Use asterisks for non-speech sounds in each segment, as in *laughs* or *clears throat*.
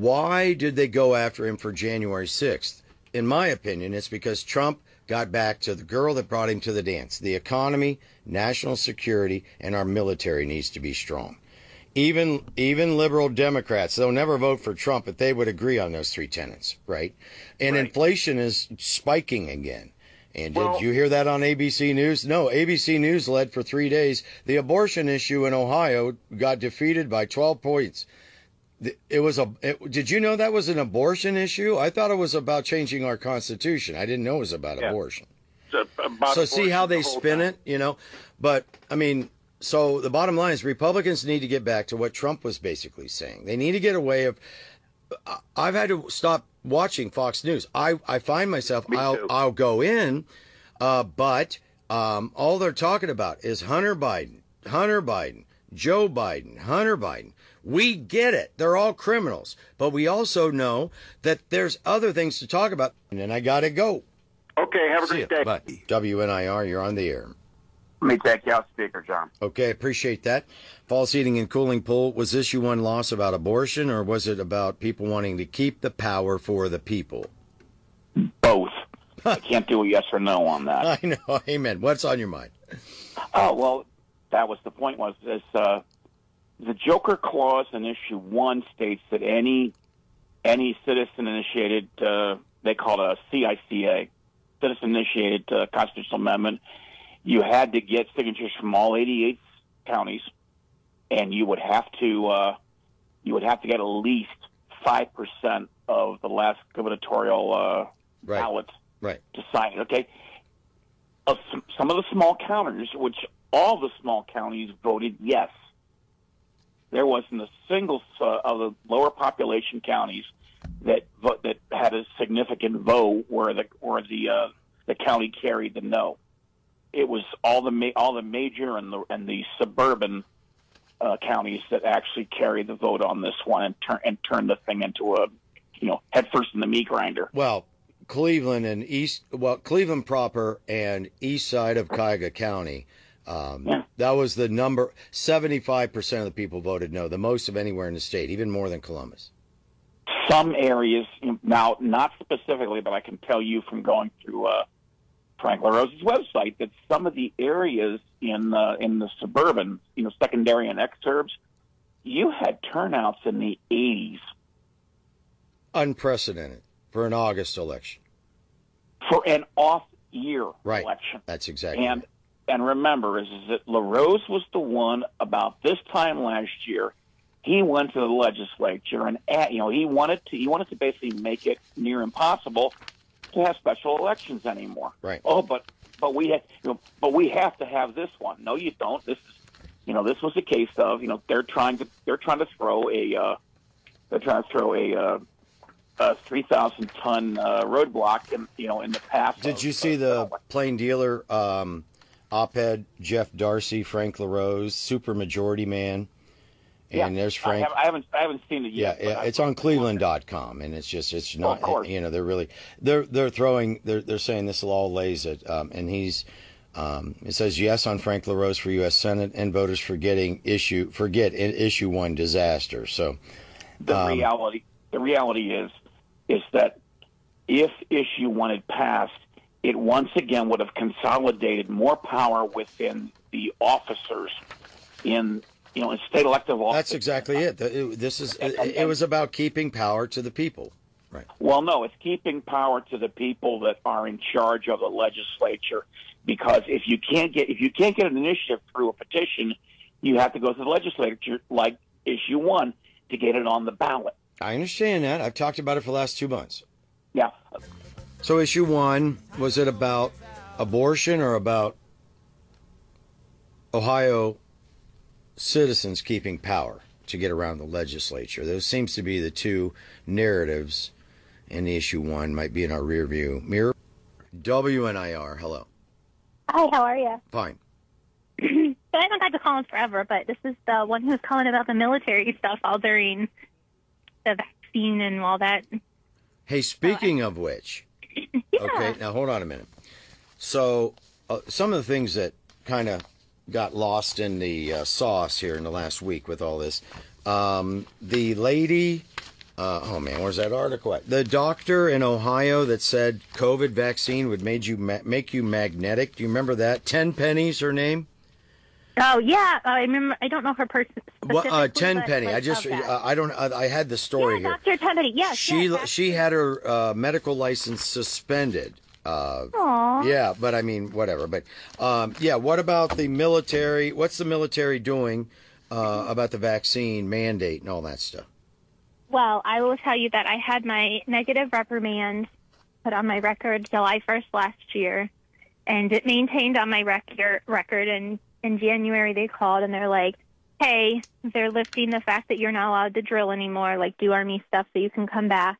why did they go after him for January 6th? In my opinion, it's because Trump got back to the girl that brought him to the dance. The economy, national security, and our military needs to be strong. Even even liberal Democrats, they'll never vote for Trump, but they would agree on those three tenets, right? And Right. inflation is spiking again. And Well- did you hear that on ABC News? No, ABC News led for three days. The abortion issue in Ohio got defeated by 12 points. It was a. It, did you know that was an abortion issue? I thought it was about changing our constitution. I didn't know it was about Yeah. abortion. About So see how they the spin time. it, you know? But I mean, so the bottom line is Republicans need to get back to what Trump was basically saying. They need to get away of I've had to stop watching Fox News. I, I find myself Me I'll too. I'll go in uh, but um, all they're talking about is Hunter Biden, Hunter Biden, Joe Biden, Hunter Biden. We get it. They're all criminals. But we also know that there's other things to talk about. And then I got to go. Okay, have a See ya. great day. Bye. WNIR, you're on the air. Let me take you out, speaker, John. Okay, appreciate that. False heating and cooling pool. Was issue one loss about abortion or was it about people wanting to keep the power for the people? Both. *laughs* I can't do a yes or no on that. I know. Amen. What's on your mind? Oh well, that was the point. Was this uh, the Joker clause in issue one states that any any citizen initiated uh, they call it a CICA citizen initiated uh, constitutional amendment. You had to get signatures from all 88 counties, and you would have to uh, you would have to get at least five percent of the last gubernatorial uh, Right. ballots Right. to sign it. Okay, of some, some of the small counties, which all the small counties voted yes. There wasn't a single uh, of the lower population counties that that had a significant vote where the where the uh, the county carried the no. It was all the ma- all the major and the and the suburban uh, counties that actually carried the vote on this one and turn and turned the thing into a you know head first in the meat grinder. Well, Cleveland and East, well, Cleveland proper and east side of Cuyahoga County. Um, Yeah. That was the number. Seventy-five percent of the people voted no, the most of anywhere in the state, even more than Columbus. some areas now not specifically but i can tell you from going through uh, frank larose's website that some of the areas in uh, in the suburban you know secondary and exurbs you had turnouts in the 80s Unprecedented for an August election. for an off year Right. election That's exactly. and right. And remember is, is that larose was the one about this time last year he went to the legislature and you know he wanted to he wanted to basically make it near impossible to have special elections anymore. Right. Oh, but but we had you know but we have to have this one. No, you don't. This is you know this was a case of you know they're trying to they're trying to throw a uh, they're trying to throw a. Uh, a three thousand ton uh, roadblock in you know in the past. Did you see the plain dealer um, op-ed? Jeff Darcy, Frank LaRose, super majority man, and there's Frank. I haven't I haven't seen it yet. yeah, it's on Cleveland.com, and it's just it's not. of course. You know, they're really they're they're throwing they're they're saying this all lays it, um, and he's. Um, it says yes on Frank LaRose for U.S. Senate and voters forgetting issue forget issue one disaster. So the Um, reality the reality is is that if issue one had passed, it once again would have consolidated more power within the officers in you know in state elective office. that's exactly it. It- This is it, it was about keeping power to the people. Right. Well, no, it's keeping power to the people that are in charge of the legislature. Because if you can't get if you can't get an initiative through a petition, you have to go to the legislature like issue one to get it on the ballot. I understand that. I've talked about it for the last two months. Yeah, So issue one was it about abortion or about Ohio citizens keeping power to get around the legislature? Those seems to be the two narratives in the issue one. Might be in our rear view mirror. WNIR. Hello. Hi, how are you? Fine. *clears throat* so I haven't got to call in forever, but this is the one who's calling about the military stuff all during the vaccine and all that. Hey, speaking of which, *laughs* Yeah. okay, now hold on a minute. So, uh, some of the things that kind of got lost in the uh, sauce here in the last week with all this, um, the lady Uh, oh man, where's that article at? The doctor in Ohio that said COVID vaccine would made you ma- make you magnetic. Do you remember that? Ten pennies, her name. Oh yeah, I remember. I don't know her person. What? Uh, specifically, ten penny. I just. Uh, I don't. I, I had the story yeah, here. Dr. Tenpenny. Yes. she yes, she had her uh, medical license suspended. Uh, Aw. yeah, but I mean, whatever. But um, yeah, what about the military? What's the military doing uh, about the vaccine mandate and all that stuff? Well, I will tell you that I had my negative reprimand put on my record July 1st last year, and it maintained on my record. Record, and in January they called and they're like, "Hey, they're lifting the fact that you're not allowed to drill anymore, like do army stuff, so you can come back.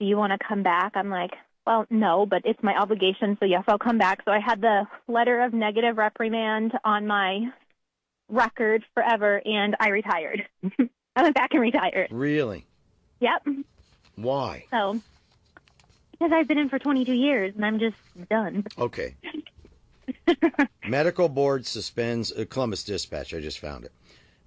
Do you want to come back?" I'm like, "Well, no, but it's my obligation, so yes, I'll come back." So I had the letter of negative reprimand on my record forever, and I retired. *laughs* I went back and retired. Really? Yep. Why? So, because I've been in for 22 years and I'm just done. Okay. *laughs* Medical board suspends uh, Columbus Dispatch. I just found it.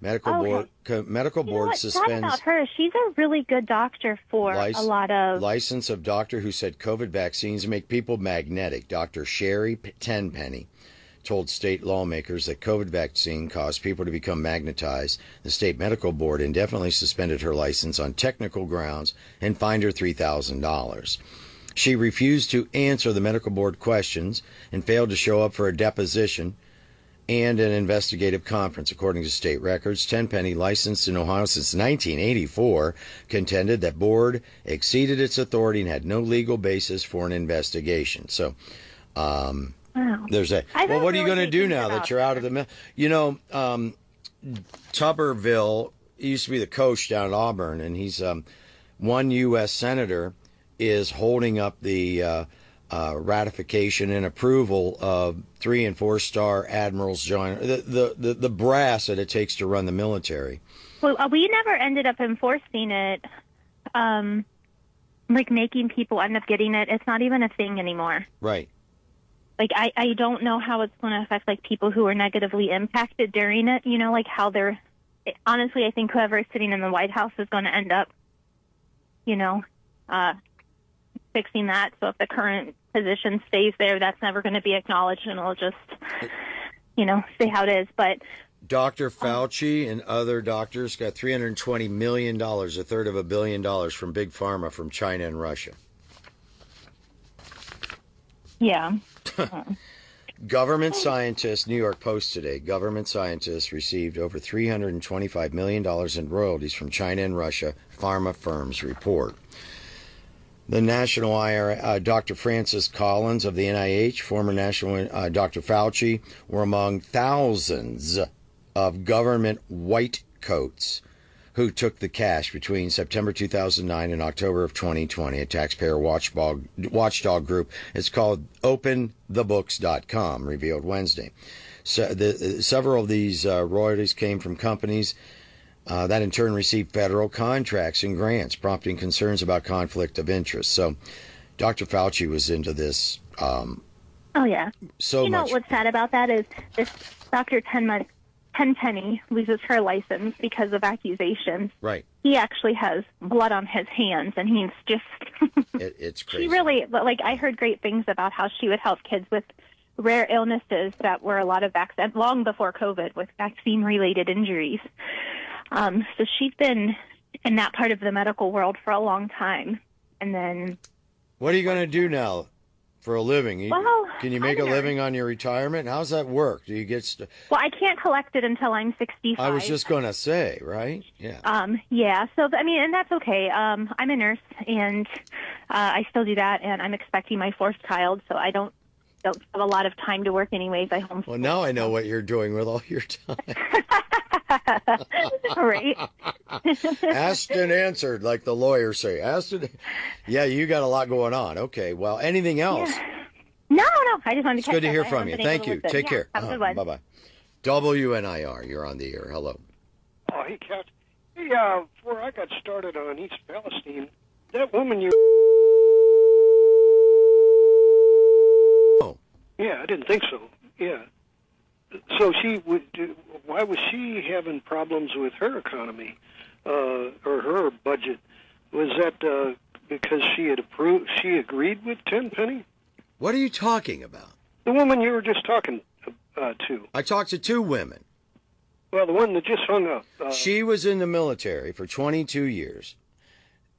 Medical Okay. board co- medical You know board what? Suspends about her. She's a really good doctor for Lic- a lot of. license of doctor who said COVID vaccines make people magnetic. Dr. Sherri P- Tenpenny told state lawmakers that COVID vaccine caused people to become magnetized. The state medical board indefinitely suspended her license on technical grounds and fined her $3,000. She refused to answer the medical board questions and failed to show up for a deposition and an investigative conference. According to state records, Tenpenny, licensed in Ohio since 1984, contended that board exceeded its authority and had no legal basis for an investigation. So, um, Wow. there's. I've Well, what are you going to do now that you're out of the mill? You know, um, Tuberville used to be the coach down at Auburn, and he's um, one U.S. senator is holding up the uh, uh, ratification and approval of three and four star admirals join the, the the the brass that it takes to run the military. Well, uh, we never ended up enforcing it, um, like making people end up getting it. It's not even a thing anymore. Right. Like I, I don't know how it's going to affect like people who are negatively impacted during it. You know, like how they're. Honestly, I think whoever is sitting in the White House is going to end up, you know, uh, fixing that. So if the current position stays there, that's never going to be acknowledged, and it'll just, you know, stay how it is. But Dr. Fauci and other doctors got $320 million, a third of a billion dollars from Big Pharma from China and Russia. yeah, *laughs* Government scientists, New York Post today, government scientists received over $325 million in royalties from China and Russia, pharma firms report. The National IR, uh, Dr. Francis Collins of the NIH, former National uh, Dr. Fauci, were among thousands of government white coats who took the cash between September 2009 and October of 2020. A taxpayer watchdog, watchdog group, it's called OpenTheBooks.com, revealed Wednesday. So the, several of these uh, royalties came from companies uh, that in turn received federal contracts and grants, prompting concerns about conflict of interest. So Dr. Fauci was into this um, oh yeah. so you know much. what's sad about that is this Dr. Tenpenny loses her license because of accusations. Right. He actually has blood on his hands, and he's just. *laughs* It, it's crazy. she really like. I heard great things about how she would help kids with rare illnesses that were a lot of vaccine long before COVID with vaccine-related injuries. Um, so she's been in that part of the medical world for a long time, and then What are you going to do now for a living? You- Well, can you make a a living on your retirement? How's that work? Do you get? St- well, I can't collect it until I'm 65. I was just going to say, right? Yeah. Um, yeah, so I mean, and that's okay. Um, I'm a nurse, and uh, I still do that, and I'm expecting my fourth child, so I don't don't have a lot of time to work anyways. I homeschool. Well, now I know what you're doing with all your time. *laughs* *laughs* right? Asked and answered, like the lawyers say. Asked and yeah, you got a lot going on. Okay. Well, anything else? No, no. I just wanted to It's catch good to hear I from you. Thank you. Take Yeah, care. Have a good one. Bye bye. WNIR, you're on the air. Hello. Oh, hey, Cat. Hey, uh, before I got started on East Palestine, that woman you. Oh. Yeah, I didn't think so. Yeah. So she would. Why was she having problems with her economy? uh, or her budget, was that uh, because she had approved? She agreed with Tenpenny, What are you talking about? the woman you were just talking uh, to. I talked to two women. Well, the one that just hung up. Uh, She was in the military for 22 years.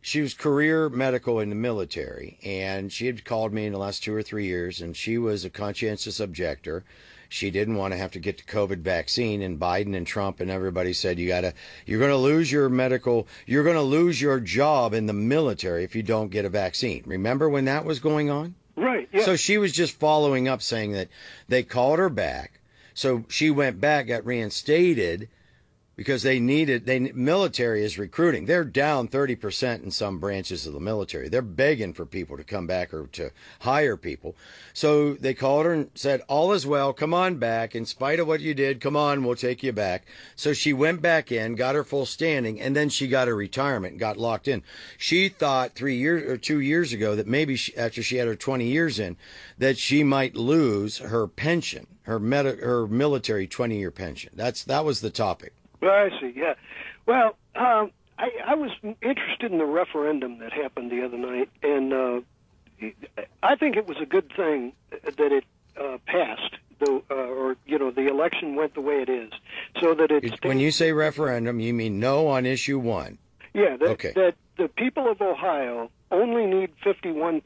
She was career medical in the military, and she had called me in the last two or three years, and she was a conscientious objector. She didn't want to have to get the COVID vaccine, and Biden and Trump and everybody said you gotta, you're going to lose your medical, you're going to lose your job in the military if you don't get a vaccine. Remember when that was going on? right. Yeah. So she was just following up saying that they called her back. So she went back, got reinstated because they needed they military is recruiting. They're down 30% in some branches of the military. They're begging for people to come back or to hire people. So they called her and said, "All is well. Come on back in spite of what you did. Come on, we'll take you back." So she went back in, got her full standing, and then she got her retirement and got locked in. She thought 3 years or 2 years ago that maybe she, after she had her 20 years in that she might lose her pension, her medi- her military 20-year pension. That's that was the topic. Well, I see. Yeah. Well, um, I, I was interested in the referendum that happened the other night, and uh, I think it was a good thing that it uh, passed, though, uh, or you know, the election went the way it is, so that it. When you say referendum, you mean no on issue 1. yeah, that, Okay. that the people of Ohio only need 51%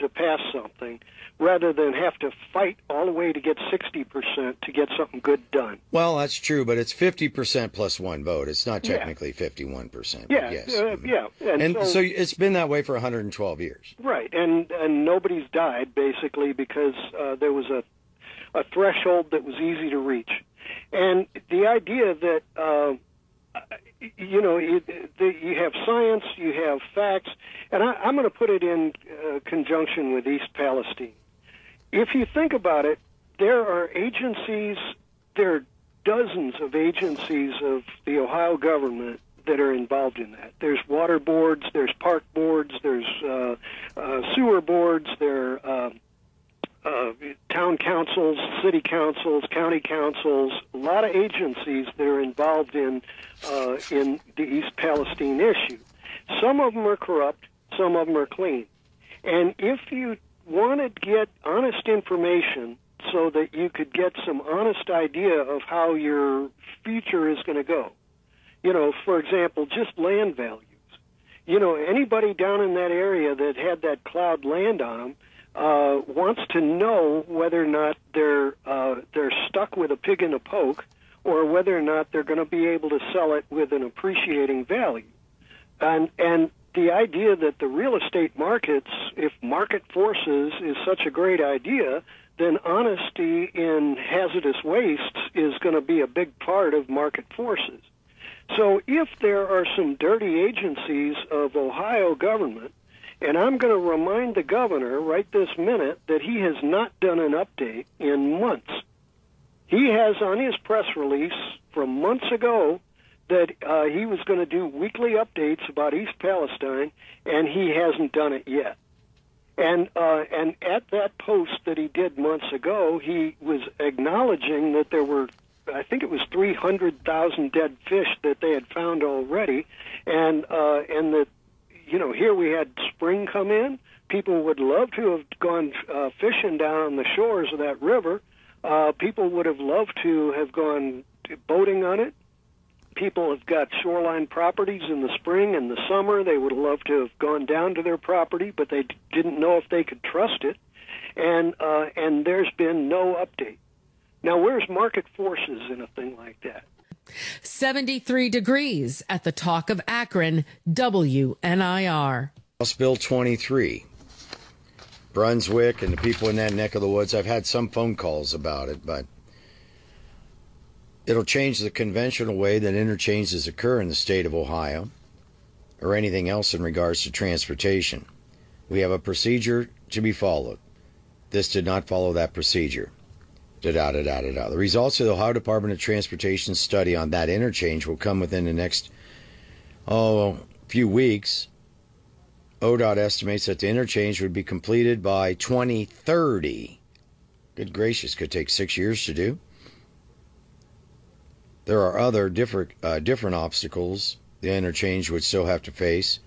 to pass something, rather than have to fight all the way to get 60% to get something good done. Well, that's true, but it's 50% plus one vote. It's not Yeah. technically 51%. but Yeah, yes. uh, yeah, and, And so, so it's been that way for 112 years. right, and and nobody's died basically because uh, there was a a threshold that was easy to reach, and the idea that uh, you know you, you have science, you have facts, and I, I'm going to put it in uh, conjunction with East Palestine. If you think about it, there are agencies, there are dozens of agencies of the Ohio government that are involved in that. There's water boards, there's park boards, there's uh, uh, sewer boards, there are uh, town councils, city councils, county councils, a lot of agencies that are involved in uh, in the East Palestine issue. Some of them are corrupt, some of them are clean. And if you want to get honest information so that you could get some honest idea of how your future is going to go, you know, for example, just land values. You know, anybody down in that area that had that cloud land on them uh, wants to know whether or not they're uh, they're stuck with a pig in a poke, or whether or not they're going to be able to sell it with an appreciating value. And and the idea that the real estate markets, if market forces is such a great idea, then honesty in hazardous wastes is going to be a big part of market forces. So if there are some dirty agencies of Ohio government, and I'm going to remind the governor right this minute that he has not done an update in months. He has on his press release from months ago that uh, he was going to do weekly updates about East Palestine, and he hasn't done it yet. And uh, and at that post that he did months ago, he was acknowledging that there were, I think it was three hundred thousand dead fish that they had found already, and uh, and that you know here we had spring come in. People would love to have gone uh, fishing down on the shores of that river. Uh, people would have loved to have gone boating on it people have got shoreline properties in the spring and the summer. They would love to have gone down to their property, but they didn't know if they could trust it. And uh, and there's been no update. Now, where's market forces in a thing like that? 73 degrees at the Talk of Akron, WNIR. House Bill 23. Brunswick and the people in that neck of the woods, I've had some phone calls about it, but it'll change the conventional way that interchanges occur in the state of Ohio or anything else in regards to transportation. We have a procedure to be followed. This did not follow that procedure. Da da da da da. The results of the Ohio Department of Transportation study on that interchange will come within the next oh few weeks. ODOT estimates that the interchange would be completed by 2030. Good gracious, could take six years to do. There are other different uh, different obstacles the interchange would still have to face,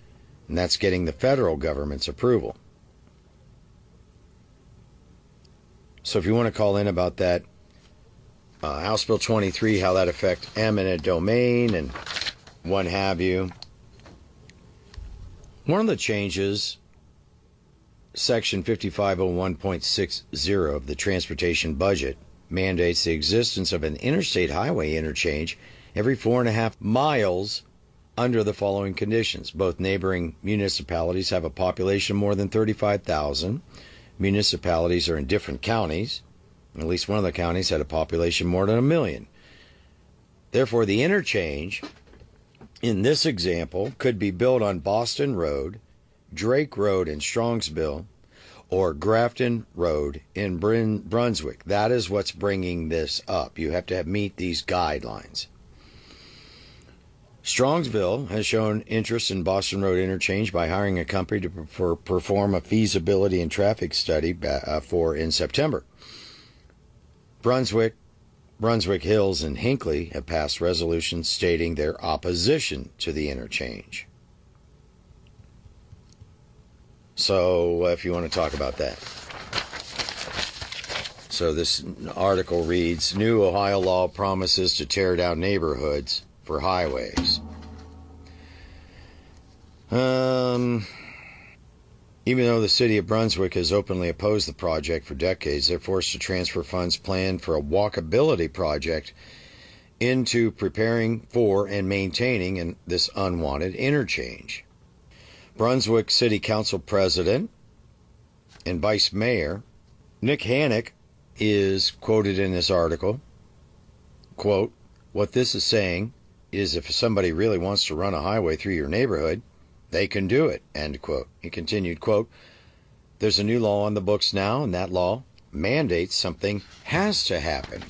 and that's getting the federal government's approval. So if you want to call in about that, uh, House Bill 23, how that affect eminent domain and what have you. One of the changes, Section 5501.60 of the transportation budget, mandates the existence of an interstate highway interchange every four and a half miles under the following conditions. Both neighboring municipalities have a population more than 35,000. Municipalities are in different counties. At least one of the counties had a population more than a million. Therefore, the interchange in this example could be built on Boston Road, Drake Road in Strongsville, or Grafton Road in Brun- Brunswick. That is what's bringing this up. You have to have, meet these guidelines. Strongsville has shown interest in Boston Road interchange by hiring a company to per- perform a feasibility and traffic study uh, for in September. Brunswick, Brunswick Hills, and Hinckley have passed resolutions stating their opposition to the interchange. So, uh, if you want to talk about that. So, this article reads New Ohio law promises to tear down neighborhoods for highways. Um, even though the city of Brunswick has openly opposed the project for decades, they're forced to transfer funds planned for a walkability project into preparing for and maintaining an, this unwanted interchange. Brunswick City Council President and Vice Mayor Nick Hannock is quoted in this article. Quote, what this is saying is if somebody really wants to run a highway through your neighborhood, they can do it. End quote. He continued, quote, There's a new law on the books now, and that law mandates something has to happen.